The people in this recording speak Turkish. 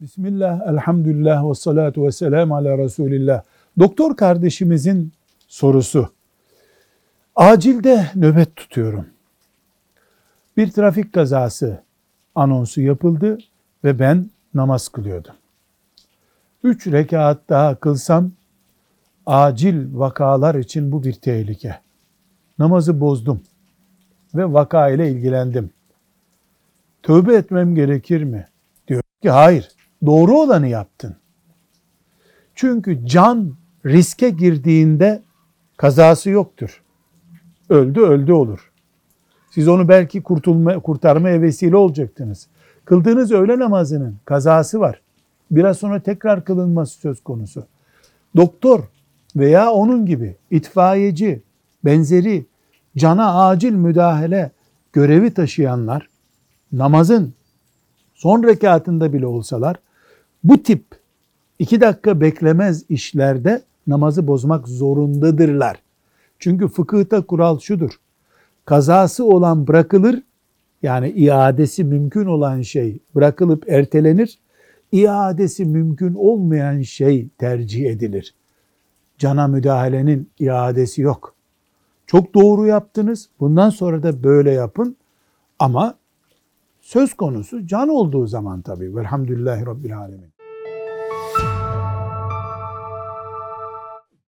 Bismillah, elhamdülillah ve salatu ve selamu ala Resulillah. Doktor kardeşimizin sorusu. Acilde nöbet tutuyorum. Bir trafik kazası anonsu yapıldı ve ben namaz kılıyordum. Üç rekat daha kılsam acil vakalar için bu bir tehlike. Namazı bozdum ve vaka ile ilgilendim. Tövbe etmem gerekir mi? Diyor ki hayır. Doğru olanı yaptın. Çünkü can riske girdiğinde kazası yoktur. Öldü öldü olur. Siz onu belki kurtulma, kurtarmaya vesile olacaktınız. Kıldığınız öğle namazının kazası var. Biraz sonra tekrar kılınması söz konusu. Doktor veya onun gibi itfaiyeci, benzeri cana acil müdahale görevi taşıyanlar namazın son rekatında bile olsalar bu tip iki dakika beklemez işlerde namazı bozmak zorundadırlar. Çünkü fıkıhta kural şudur. Kazası olan bırakılır, yani iadesi mümkün olan şey bırakılıp ertelenir. İadesi mümkün olmayan şey tercih edilir. Cana müdahalenin iadesi yok. Çok doğru yaptınız. Bundan sonra da böyle yapın. Ama söz konusu can olduğu zaman tabii. Velhamdülillahi Rabbil Alemin.